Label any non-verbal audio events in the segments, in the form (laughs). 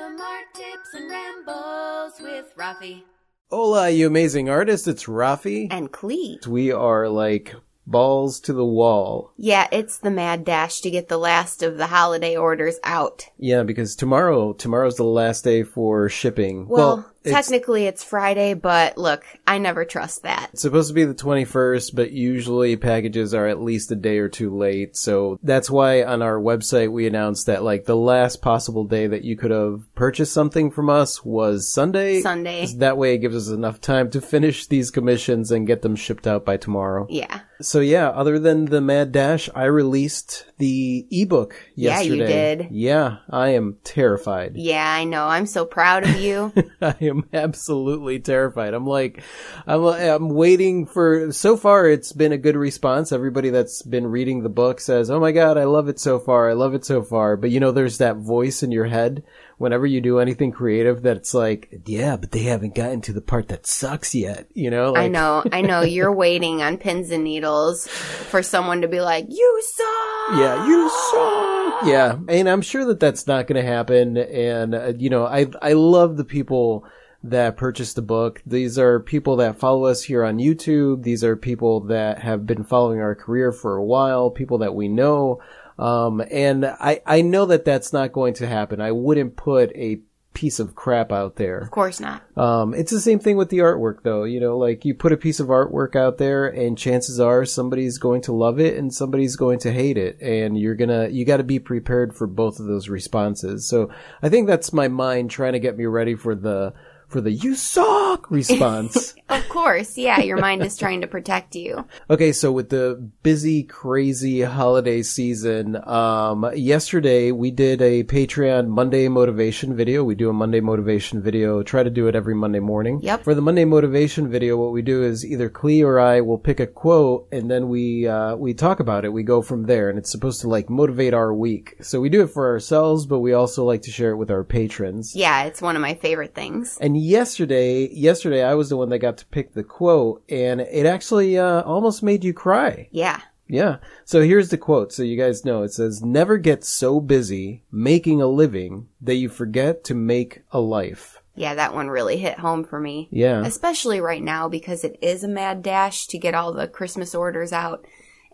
Random art tips and rambles with Rafi Hola, you amazing artist. It's Rafi. and Klee. We are like balls to the wall. Yeah, it's the mad dash to get the last of the holiday orders out. Yeah, because tomorrow, tomorrow's the last day for shipping. Well, it's, technically it's Friday, but look, I never trust that. it's supposed to be the 21st, but usually packages are at least a day or two late. So that's why on our website we announced that like the last possible day that you could have purchased something from us was Sunday. Sunday. That way it gives us enough time to finish these commissions and get them shipped out by tomorrow. Yeah. So yeah, other than the Mad Dash, I released the ebook yesterday. Yeah, you did. Yeah, I am terrified. Yeah, I know. I'm so proud of you. (laughs) I am (laughs) absolutely terrified. I'm like, I'm, I'm waiting for, so far it's been a good response. Everybody that's been reading the book says, oh my god, I love it so far. I love it so far. But you know, there's that voice in your head whenever you do anything creative that's like, yeah, but they haven't gotten to the part that sucks yet. You know? I know. I know. (laughs) You're waiting on pins and needles for someone to be like, you suck. Yeah, you suck. Yeah, and I'm sure that that's not going to happen. And uh, you know, I I love the people that purchased the book. These are people that follow us here on YouTube. These are people that have been following our career for a while. People that we know. Um, and I I know that that's not going to happen. I wouldn't put a piece of crap out there. Of course not. Um, it's the same thing with the artwork though. You know, like you put a piece of artwork out there and chances are somebody's going to love it and somebody's going to hate it. And you're gonna, you gotta be prepared for both of those responses. So I think that's my mind trying to get me ready for the, for the you suck response. (laughs) Of course. Yeah. Your mind is trying to protect you. Okay, so with the busy, crazy holiday season, um, yesterday we did a Patreon Monday motivation video. We do a Monday motivation video, try to do it every Monday morning. Yep. For the Monday motivation video, what we do is either Klee or I will pick a quote and then we, uh, we talk about it. We go from there and it's supposed to like motivate our week. So we do it for ourselves, but we also like to share it with our patrons. Yeah. It's one of my favorite things. And yesterday, yesterday I was the one that got to pick the quote, and it actually uh, almost made you cry. Yeah. Yeah. So here's the quote, so you guys know. It says, "Never get so busy making a living that you forget to make a life." Yeah. That one really hit home for me. Yeah. Especially right now because it is a mad dash to get all the Christmas orders out.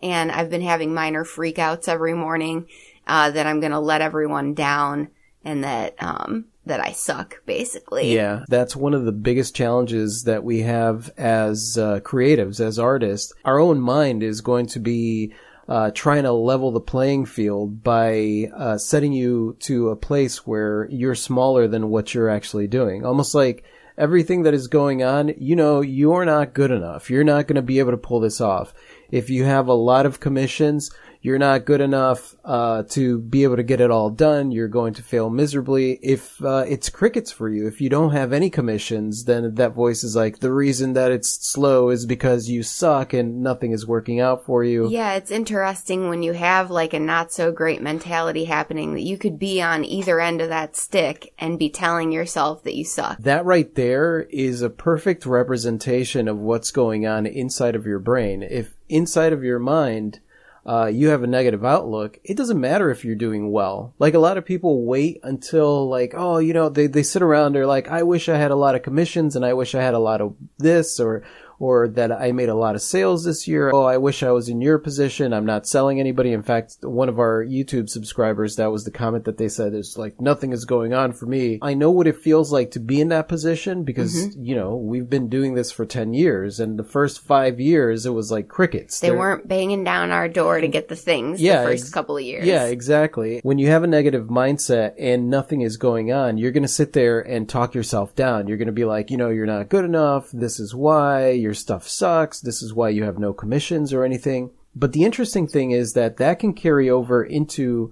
And I've been having minor freakouts every morning, uh, that I'm going to let everyone down and that, um, that I suck basically. Yeah, that's one of the biggest challenges that we have as uh, creatives, as artists. Our own mind is going to be uh, trying to level the playing field by uh, setting you to a place where you're smaller than what you're actually doing. Almost like everything that is going on, you know, you're not good enough. You're not going to be able to pull this off. If you have a lot of commissions, you're not good enough uh, to be able to get it all done. You're going to fail miserably. If uh, it's crickets for you, if you don't have any commissions, then that voice is like the reason that it's slow is because you suck and nothing is working out for you. Yeah, it's interesting when you have like a not so great mentality happening that you could be on either end of that stick and be telling yourself that you suck. That right there is a perfect representation of what's going on inside of your brain. If inside of your mind, uh, you have a negative outlook, it doesn't matter if you're doing well. Like a lot of people wait until like, oh, you know, they, they sit around, they're like, I wish I had a lot of commissions and I wish I had a lot of this or, or that I made a lot of sales this year. Oh, I wish I was in your position. I'm not selling anybody. In fact, one of our YouTube subscribers, that was the comment that they said is like, nothing is going on for me. I know what it feels like to be in that position because, mm-hmm. you know, we've been doing this for 10 years and the first five years it was like crickets. They There- weren't banging down our door to get the things Yeah, the first ex- couple of years. Yeah, exactly. When you have a negative mindset and nothing is going on, you're going to sit there and talk yourself down. You're going to be like, you know, you're not good enough. This is why your stuff sucks. This is why you have no commissions or anything. But the interesting thing is that that can carry over into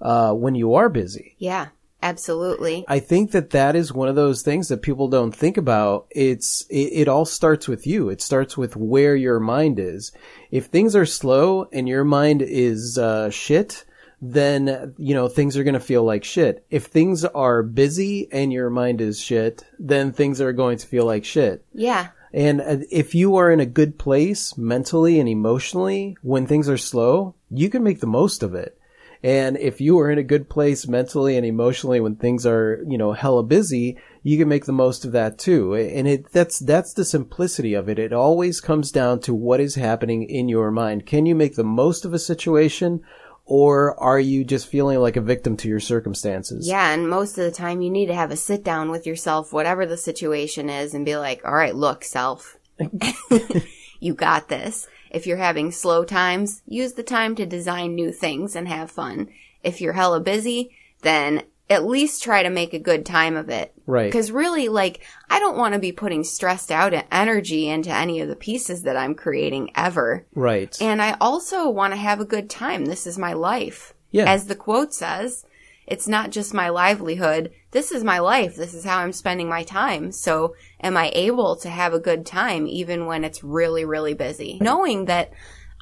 uh, when you are busy. Yeah, absolutely. I think that that is one of those things that people don't think about. It's it, it all starts with you. It starts with where your mind is. If things are slow and your mind is uh, shit, then you know things are going to feel like shit. If things are busy and your mind is shit, then things are going to feel like shit. Yeah. And uh, if you are in a good place mentally and emotionally when things are slow, you can make the most of it. And if you are in a good place mentally and emotionally when things are, you know, hella busy, you can make the most of that too. And it, that's, that's the simplicity of it. It always comes down to what is happening in your mind. Can you make the most of a situation? Or are you just feeling like a victim to your circumstances? Yeah, and most of the time you need to have a sit down with yourself, whatever the situation is, and be like, all right, look, self, (laughs) (laughs) you got this. If you're having slow times, use the time to design new things and have fun. If you're hella busy, then at least try to make a good time of it. Right. Because really, like, I don't want to be putting stressed out energy into any of the pieces that I'm creating ever. Right. And I also want to have a good time. This is my life. Yeah. As the quote says, it's not just my livelihood. This is my life. This is how I'm spending my time. So am I able to have a good time even when it's really, really busy? Knowing that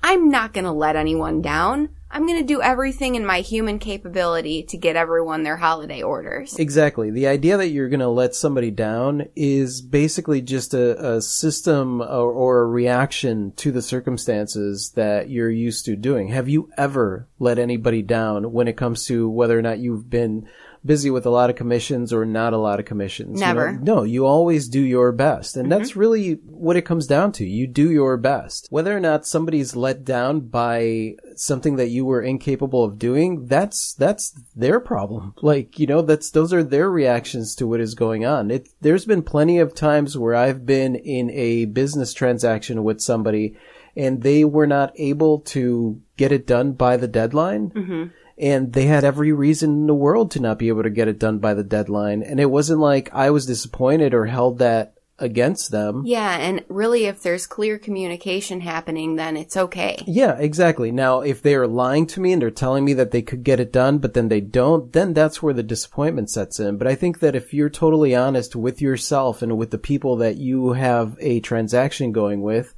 I'm not going to let anyone down. I'm going to do everything in my human capability to get everyone their holiday orders. Exactly. The idea that you're going to let somebody down is basically just a, a system or, or, a reaction to the circumstances that you're used to doing. Have you ever let anybody down when it comes to whether or not you've been busy with a lot of commissions or not a lot of commissions. Never. You know? No, you always do your best. And mm-hmm. that's really what it comes down to. You do your best. Whether or not somebody's let down by something that you were incapable of doing, that's, that's their problem. Like, you know, that's, those are their reactions to what is going on. It, there's been plenty of times where I've been in a business transaction with somebody and they were not able to get it done by the deadline. Mm-hmm and they had every reason in the world to not be able to get it done by the deadline. And it wasn't like I was disappointed or held that against them. Yeah, and really if there's clear communication happening, then it's okay. Yeah, exactly. Now, if they're lying to me and they're telling me that they could get it done, but then they don't, then that's where the disappointment sets in. But I think that if you're totally honest with yourself and with the people that you have a transaction going with,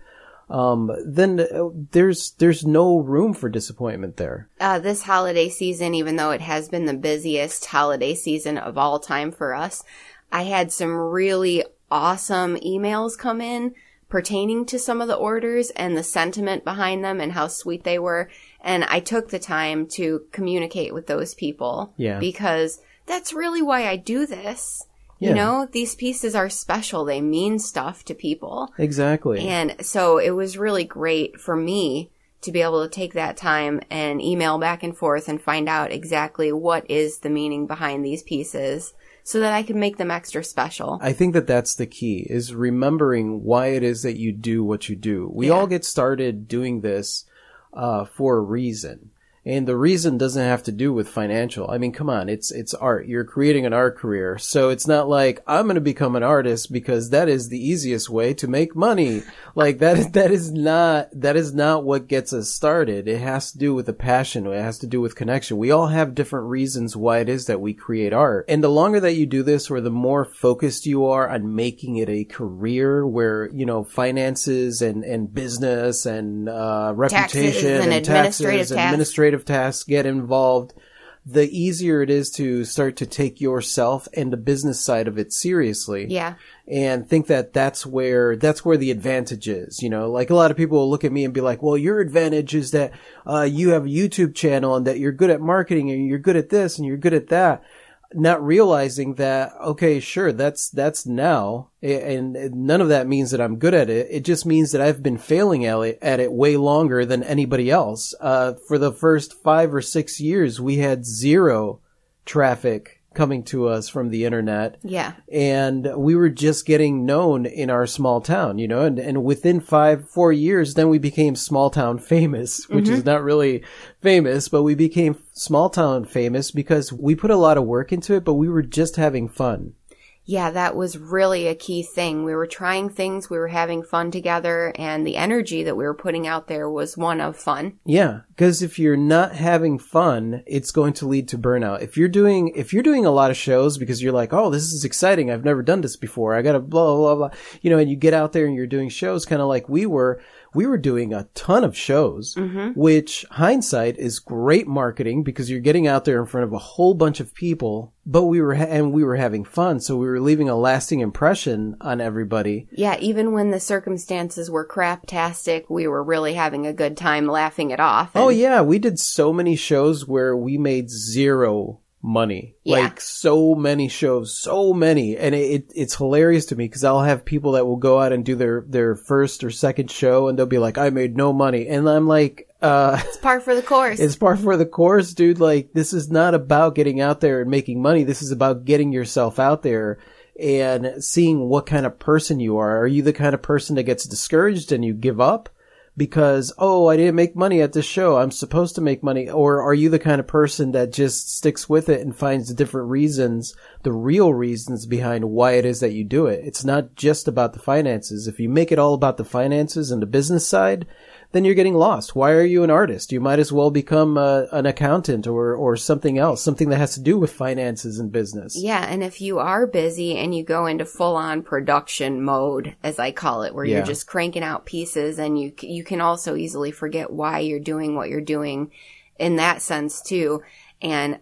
um, then uh, there's there's no room for disappointment there. Uh, this holiday season, even though it has been the busiest holiday season of all time for us, I had some really awesome emails come in pertaining to some of the orders and the sentiment behind them and how sweet they were. And I took the time to communicate with those people. Yeah. Because that's really why I do this. Yeah. You know, these pieces are special. They mean stuff to people. Exactly. And so it was really great for me to be able to take that time and email back and forth and find out exactly what is the meaning behind these pieces so that I can make them extra special. I think that that's the key is remembering why it is that you do what you do. We Yeah. all get started doing this uh, for a reason. And the reason doesn't have to do with financial. I mean, come on, it's it's art. You're creating an art career. So it's not like I'm going to become an artist because that is the easiest way to make money. Like that is that is not that is not what gets us started. It has to do with the passion. It has to do with connection. We all have different reasons why it is that we create art. And the longer that you do this or the more focused you are on making it a career where, you know, finances and and business and uh reputation Taxes and and administrative taxes, tasks. administrative tasks get involved, the easier it is to start to take yourself and the business side of it seriously. Yeah. And think that that's where, that's where the advantage is. You know, like a lot of people will look at me and be like, well, your advantage is that, uh, you have a YouTube channel and that you're good at marketing and you're good at this and you're good at that not realizing that okay sure that's that's now and none of that means that i'm good at it. It just means that i've been failing at it, at it way longer than anybody else. Uh, for the first five or six years we had zero traffic coming to us from the internet Yeah. and we were just getting known in our small town, you know, and, and within five, four years, then we became small town famous, which is mm-hmm. not really famous, but we became small town famous because we put a lot of work into it, but we were just having fun. Yeah, that was really a key thing. We were trying things, we were having fun together, and the energy that we were putting out there was one of fun. Yeah, because if you're not having fun, it's going to lead to burnout. If you're doing if you're doing a lot of shows because you're like, "Oh, this is exciting. I've never done this before. I got to blah blah blah." You know, and you get out there and you're doing shows kind of like we were. We were doing a ton of shows, mm-hmm. which hindsight is great marketing because you're getting out there in front of a whole bunch of people, but we were, ha- and we were having fun. So we were leaving a lasting impression on everybody. Yeah, even when the circumstances were craptastic, we were really having a good time laughing it off. Oh yeah, we did so many shows where we made zero money. Yeah. Like so many shows, so many. And it, it it's hilarious to me because I'll have people that will go out and do their their first or second show and they'll be like, "I made no money." And I'm like, uh It's par for the course. (laughs) It's par for the course, dude. Like, this is not about getting out there and making money. This is about getting yourself out there and seeing what kind of person you are. Are you the kind of person that gets discouraged and you give up? Because, oh, I didn't make money at this show. I'm supposed to make money. Or are you the kind of person that just sticks with it and finds the different reasons, the real reasons behind why it is that you do it? It's not just about the finances. If you make it all about the finances and the business side, then you're getting lost. Why are you an artist? You might as well become a, an accountant or, or something else, something that has to do with finances and business. Yeah, and if you are busy and you go into full on production mode, as I call it, where Yeah. you're just cranking out pieces and you you can also easily forget why you're doing what you're doing in that sense too. And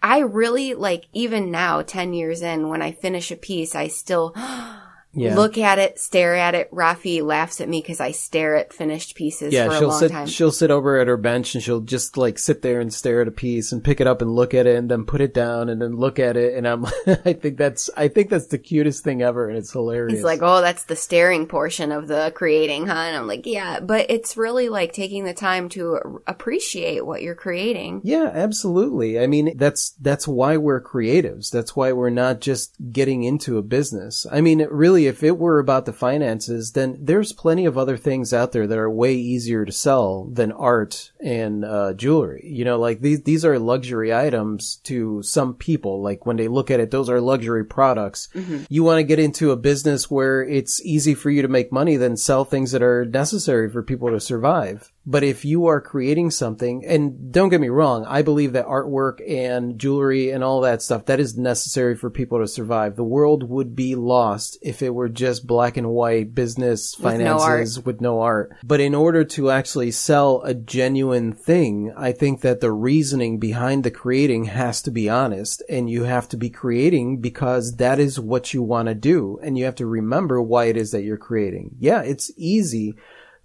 I really like even now 10 years in when I finish a piece, I still (gasps) Yeah. look at it, stare at it. Rafi laughs at me cuz I stare at finished pieces yeah, for a she'll long sit. time. She'll sit over at her bench and she'll just like sit there and stare at a piece and pick it up and look at it and then put it down and then look at it. And I'm, (laughs) I think that's, I think that's the cutest thing ever, and it's hilarious. He's like, oh, that's the staring portion of the creating, huh? And I'm like, yeah, but it's really like taking the time to appreciate what you're creating. Yeah, absolutely. I mean, that's that's why we're creatives. That's why we're not just getting into a business. I mean, it really, if it were about the finances, then there's plenty of other things out there that are way easier to sell than art and uh, jewelry. You know, like these these are luxury items to some people. Like when they look at it, those are luxury products. You want to get into a business where it's easy for you to make money, then sell things that are necessary for people to survive. But if you are creating something, and don't get me wrong, I believe that artwork and jewelry and all that stuff, that is necessary for people to survive. The world would be lost if it were just black and white business With no finances with no art. But in order to actually sell a genuine thing, I think that the reasoning behind the creating has to be honest and you have to be creating because that is what you want to do. And you have to remember why it is that you're creating. Yeah, it's easy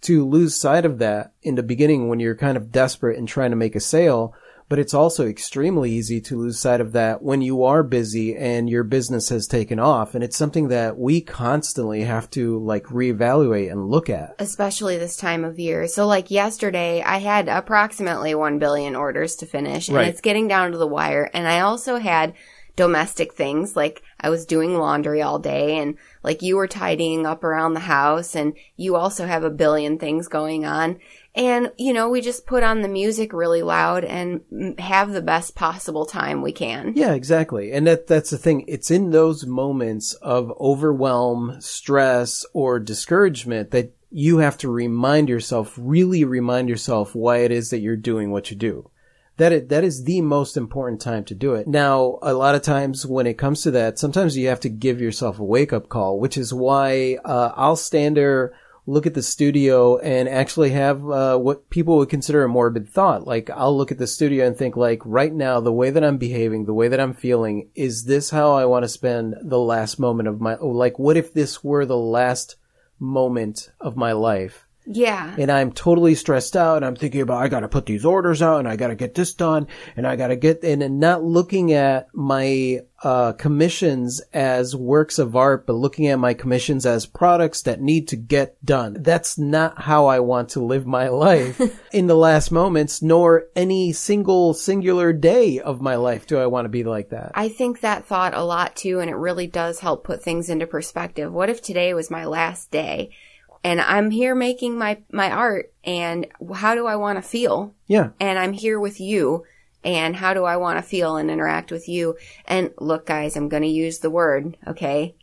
to lose sight of that in the beginning when you're kind of desperate and trying to make a sale. But it's also extremely easy to lose sight of that when you are busy and your business has taken off. And it's something that we constantly have to like reevaluate and look at. Especially this time of year. So like yesterday, I had approximately 1 billion orders to finish and Right. it's getting down to the wire. And I also had domestic things like I was doing laundry all day and like you were tidying up around the house and you also have a billion things going on. And, you know, we just put on the music really loud and have the best possible time we can. Yeah, exactly. And that that's the thing. It's in those moments of overwhelm, stress, or discouragement that you have to remind yourself, really remind yourself why it is that you're doing what you do. That it, that is the most important time to do it. Now, a lot of times when it comes to that, sometimes you have to give yourself a wake up call, which is why uh, I'll stand there look at the studio and actually have uh, what people would consider a morbid thought. Like I'll look at the studio and think like right now, the way that I'm behaving, the way that I'm feeling, is this how I want to spend the last moment of my, like what if this were the last moment of my life? Yeah. and I'm totally stressed out and I'm thinking about I got to put these orders out and I got to get this done and I got to get and, and not looking at my uh, commissions as works of art but looking at my commissions as products that need to get done. That's not how I want to live my (laughs) life (laughs) in the last moments nor any single singular day of my life do I want to be like that. I think that thought a lot too, and it really does help put things into perspective. What if today was my last day and I'm here making my, my art and how do I want to feel? yeah. And I'm here with you and how do I want to feel and interact with you? And look guys, I'm going to use the word, okay?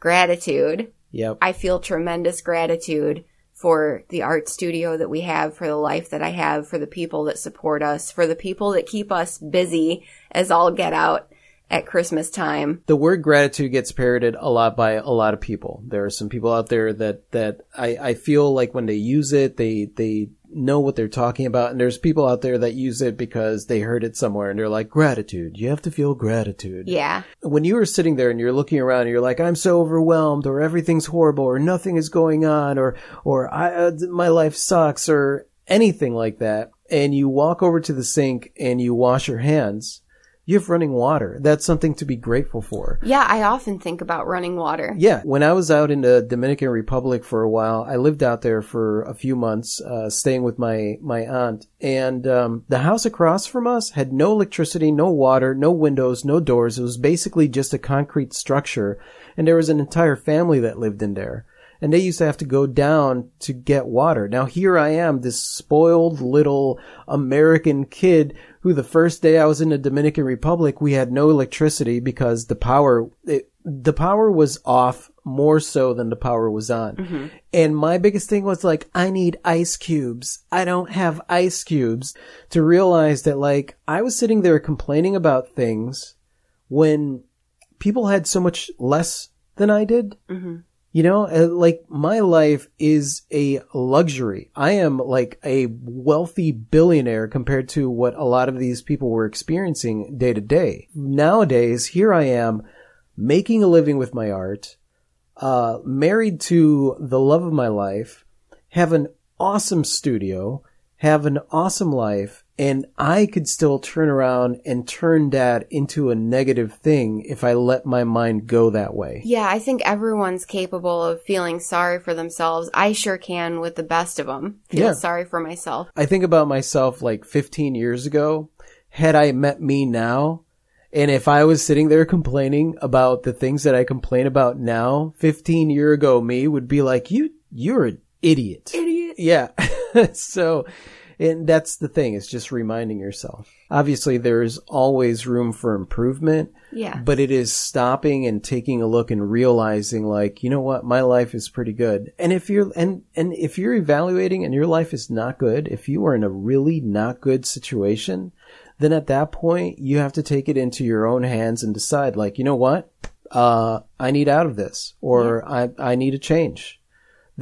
Gratitude. Yep. I feel tremendous gratitude for the art studio that we have, for the life that I have, for the people that support us, for the people that keep us busy as all get out. At Christmas time. the word gratitude gets parroted a lot by a lot of people. There are some people out there that that I, I feel like when they use it, they they know what they're talking about, and there's people out there that use it because they heard it somewhere and they're like gratitude. You have to feel gratitude. Yeah. When you are sitting there and you're looking around and you're like, I'm so overwhelmed, or everything's horrible, or nothing is going on, or or I uh, my life sucks, or anything like that, and you walk over to the sink and you wash your hands. You have running water. That's something to be grateful for. Yeah, I often think about running water. Yeah, when I was out in the Dominican Republic for a while, I lived out there for a few months, uh, staying with my my aunt, and um, the house across from us had no electricity, no water, no windows, no doors. It was basically just a concrete structure, and there was an entire family that lived in there. And they used to have to go down to get water. Now here I am, this spoiled little American kid who the first day I was in the Dominican Republic, we had no electricity because the power, it, the power was off more so than the power was on. Mm-hmm. And my biggest thing was like, I need ice cubes. I don't have ice cubes to realize that like I was sitting there complaining about things when people had so much less than I did. Mm-hmm. You know, uh, like my life is a luxury. I am like a wealthy billionaire compared to what a lot of these people were experiencing day to day. Nowadays, here I am making a living with my art, uh, married to the love of my life, have an awesome studio, have an awesome life, and I could still turn around and turn that into a negative thing if I let my mind go that way. Yeah, I think everyone's capable of feeling sorry for themselves. I sure can with the best of them. Feel Yeah. sorry for myself. I think about myself like 15 years ago. Had I met me now, and if I was sitting there complaining about the things that I complain about now, 15 year ago me would be like, you, you're an idiot. Idiot. Yeah. (laughs) so, and that's the thing. It's just reminding yourself. Obviously, there is always room for improvement, Yeah. but it is stopping and taking a look and realizing like, you know what? My life is pretty good. And if you're, and, and if you're evaluating and your life is not good, if you are in a really not good situation, then at that point, you have to take it into your own hands and decide like, you know what? Uh, I need out of this or I, I need a change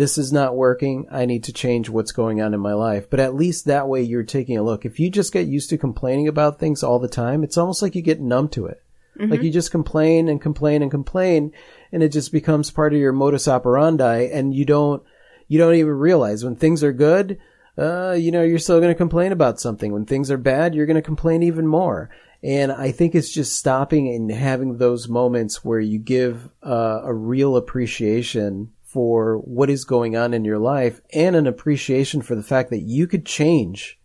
this is not working. I need to change what's going on in my life. But at least that way you're taking a look. If you just get used to complaining about things all the time, it's almost like you get numb to it. Like you just complain and complain and complain and it just becomes part of your modus operandi and you don't, you don't even realize when things are good, uh, you know, you're still going to complain about something. When things are bad, you're going to complain even more. And I think it's just stopping and having those moments where you give uh, a real appreciation for what is going on in your life and an appreciation for the fact that you could change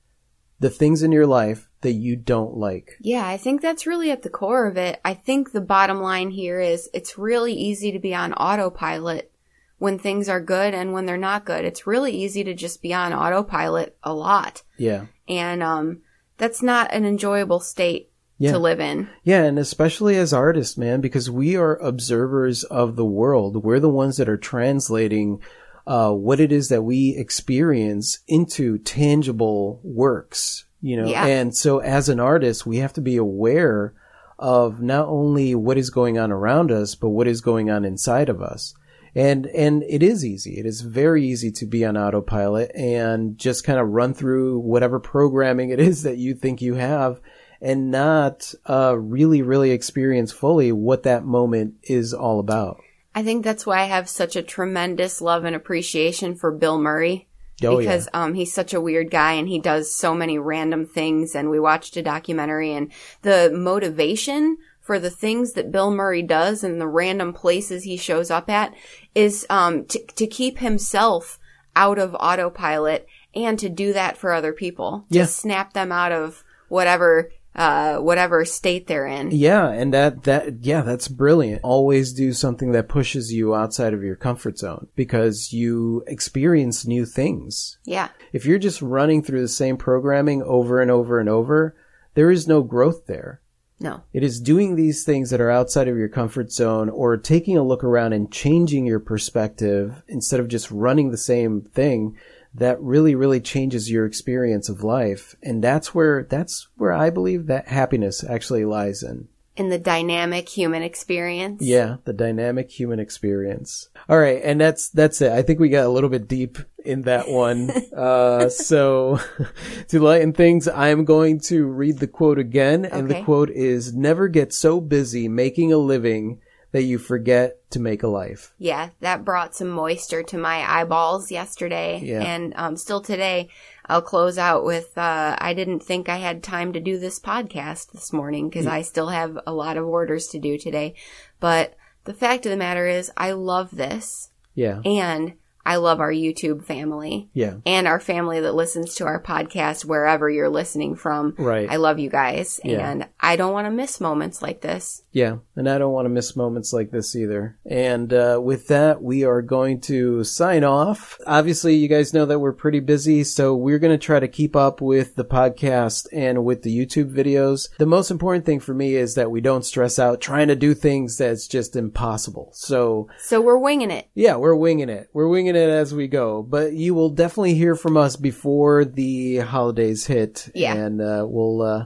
the things in your life that you don't like. Yeah, I think that's really at the core of it. I think the bottom line here is it's really easy to be on autopilot when things are good and when they're not good. It's really easy to just be on autopilot a lot. Yeah. And um that's not an enjoyable state Yeah. to live in. Yeah, and especially as artists, man, because we are observers of the world. We're the ones that are translating uh, what it is that we experience into tangible works, you know. Yeah. And so as an artist, we have to be aware of not only what is going on around us, but what is going on inside of us. And, and it is easy. It is very easy to be on autopilot and just kind of run through whatever programming it is that you think you have and not uh, really, really experience fully what that moment is all about. I think that's why I have such a tremendous love and appreciation for Bill Murray. Oh, because um he's such a weird guy and he does so many random things and we watched a documentary and the motivation for the things that Bill Murray does and the random places he shows up at is um to to keep himself out of autopilot and to do that for other people. To snap them out of whatever uh whatever state they're in. Yeah, and that that yeah, that's brilliant. Always do something that pushes you outside of your comfort zone because you experience new things. Yeah. If you're just running through the same programming over and over and over, there is no growth there. No. It is doing these things that are outside of your comfort zone or taking a look around and changing your perspective instead of just running the same thing that really, really changes your experience of life. And that's where, that's where I believe that happiness actually lies in. in the dynamic human experience. Yeah, the dynamic human experience. All right, and that's that's it. I think we got a little bit deep in that one. (laughs) uh, so (laughs) to lighten things, I'm going to read the quote again, and the quote is: "Never get so busy making a living that you forget to make a life." Yeah, that brought some moisture to my eyeballs yesterday. Yeah. And um, still today, I'll close out with uh, I didn't think I had time to do this podcast this morning because I still have a lot of orders to do today. But the fact of the matter is, I love this Yeah, and I love our YouTube family yeah, and our family that listens to our podcast wherever you're listening from. Right. I love you guys Yeah. and I don't want to miss moments like this. yeah. And I don't want to miss moments like this either. And uh, with that, we are going to sign off. Obviously, you guys know that we're pretty busy, so we're going to try to keep up with the podcast and with the YouTube videos. The most important thing for me is that we don't stress out trying to do things that's just impossible. So So we're winging it. yeah, we're winging it. We're winging it as we go. But you will definitely hear from us before the holidays hit. Yeah. And uh, we'll uh,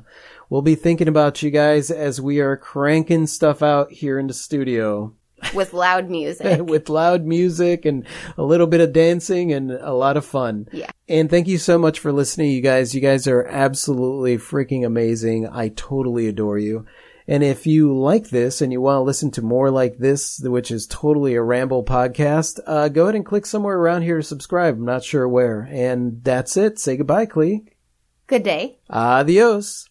we'll be thinking about you guys as we are cranking stuff out here in the studio with loud music. (laughs) with loud music and a little bit of dancing and a lot of fun. Yeah. And thank you so much for listening, you guys. You guys are absolutely freaking amazing. I totally adore you. And if you like this and you want to listen to more like this, which is totally a ramble podcast, uh, go ahead and click somewhere around here to subscribe. I'm not sure where. And that's it. Say goodbye, Klee. Good day. Adios.